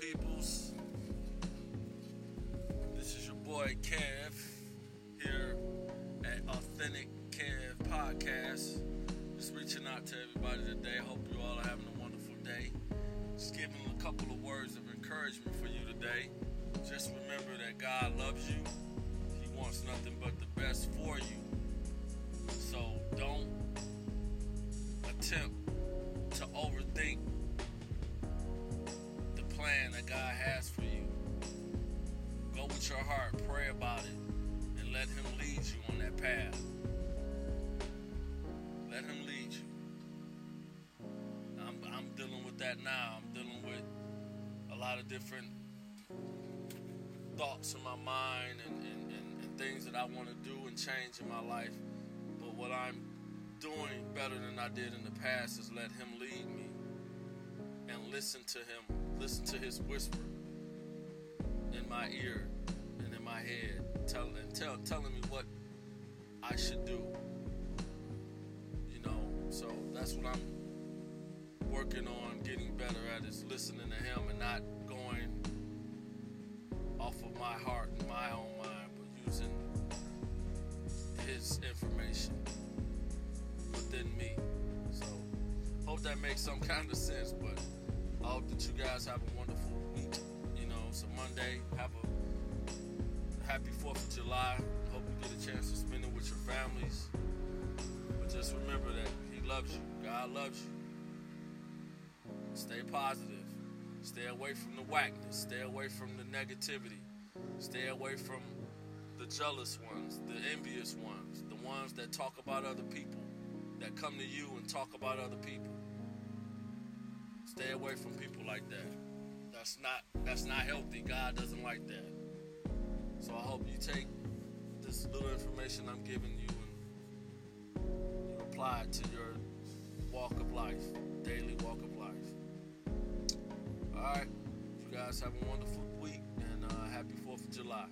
peoples? This is your boy Kev here at Authentic Kev Podcast. Just reaching out to everybody today. Hope you all are having a wonderful day. Just giving a couple of words of encouragement for you today. Just remember that God loves you. He wants nothing but the best for you. So don't attempt to overthink plan that God has for you. Go with your heart, pray about it, and let Him lead you on that path. Let Him lead you. I'm, I'm dealing with that now. I'm dealing with a lot of different thoughts in my mind and, and, and, and things that I want to do and change in my life. But what I'm doing better than I did in the past is let Him lead me and listen to Him, listen to His whisper in my ear and in my head, tell, and tell, telling me what I should do. You know, so that's what I'm working on getting better at is listening to Him and not going off of my heart and my own mind, but using His information within me. So, hope that makes some kind of sense. But that you guys have a wonderful week. You know, it's a Monday. Have a happy Fourth of July. Hope you get a chance to spend it with your families. But just remember that He loves you. God loves you. Stay positive. Stay away from the whackness. Stay away from the negativity. Stay away from the jealous ones, the envious ones, the ones that talk about other people, that come to you and talk about other people. Stay away from people like that. That's not that's not healthy. God doesn't like that. So I hope you take this little information I'm giving you and you apply it to your walk of life, daily walk of life. All right. You guys have a wonderful week and uh, happy 4th of July.